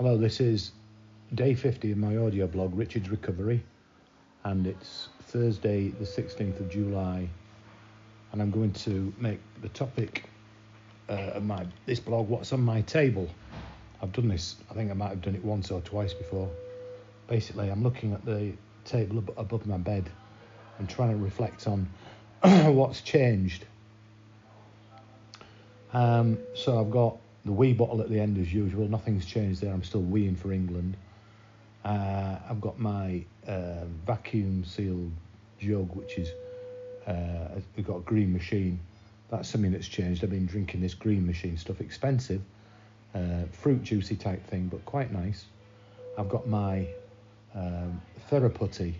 this is day 50 of my audio blog, Richard's Recovery, and it's Thursday, the 16th of July, and I'm going to make the topic uh, of my this blog what's on my table. I've done this, I think I might have done it once or twice before. Basically, I'm looking at the table ab- above my bed and trying to reflect on what's changed. Um, so I've got the wee bottle at the end as usual. Nothing's changed there. I'm still weeing for England. Uh, I've got my uh, vacuum sealed jug, which is uh, we've got a green machine. That's something that's changed. I've been drinking this green machine stuff, expensive, uh, fruit juicy type thing, but quite nice. I've got my um, Theraputty.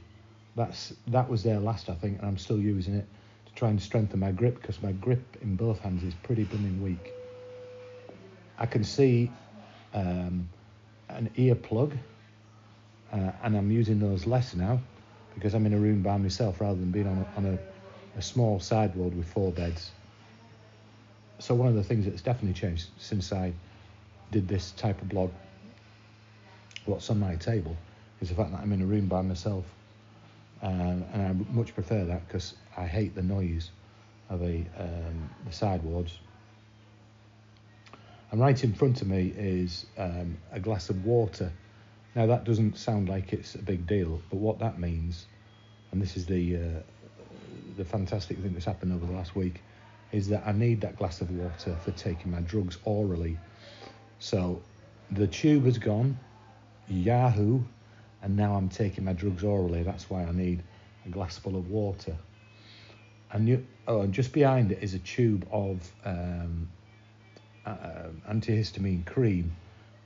That's that was there last, I think, and I'm still using it to try and strengthen my grip because my grip in both hands is pretty blooming weak. I can see um, an earplug, uh, and I'm using those less now because I'm in a room by myself rather than being on a, on a, a small side with four beds. So one of the things that's definitely changed since I did this type of blog, what's on my table, is the fact that I'm in a room by myself, um, and I much prefer that because I hate the noise of a um, the side wards and right in front of me is um, a glass of water. Now that doesn't sound like it's a big deal, but what that means, and this is the uh, the fantastic thing that's happened over the last week, is that I need that glass of water for taking my drugs orally. So the tube has gone, Yahoo, and now I'm taking my drugs orally. That's why I need a glass full of water. And you, oh, and just behind it is a tube of um, uh, antihistamine cream.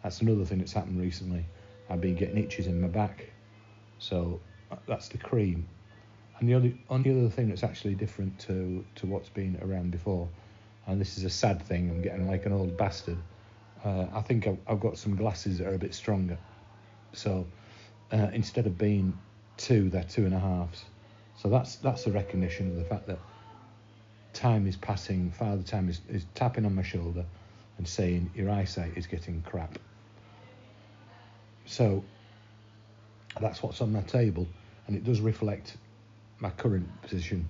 That's another thing that's happened recently. I've been getting itches in my back, so uh, that's the cream. And the only, only other thing that's actually different to, to what's been around before, and this is a sad thing, I'm getting like an old bastard. Uh, I think I've, I've, got some glasses that are a bit stronger. So uh, instead of being two, they're two and a halves. So that's that's a recognition of the fact that time is passing, Father Time is, is tapping on my shoulder and saying your eyesight is getting crap. So that's what's on my table, and it does reflect my current position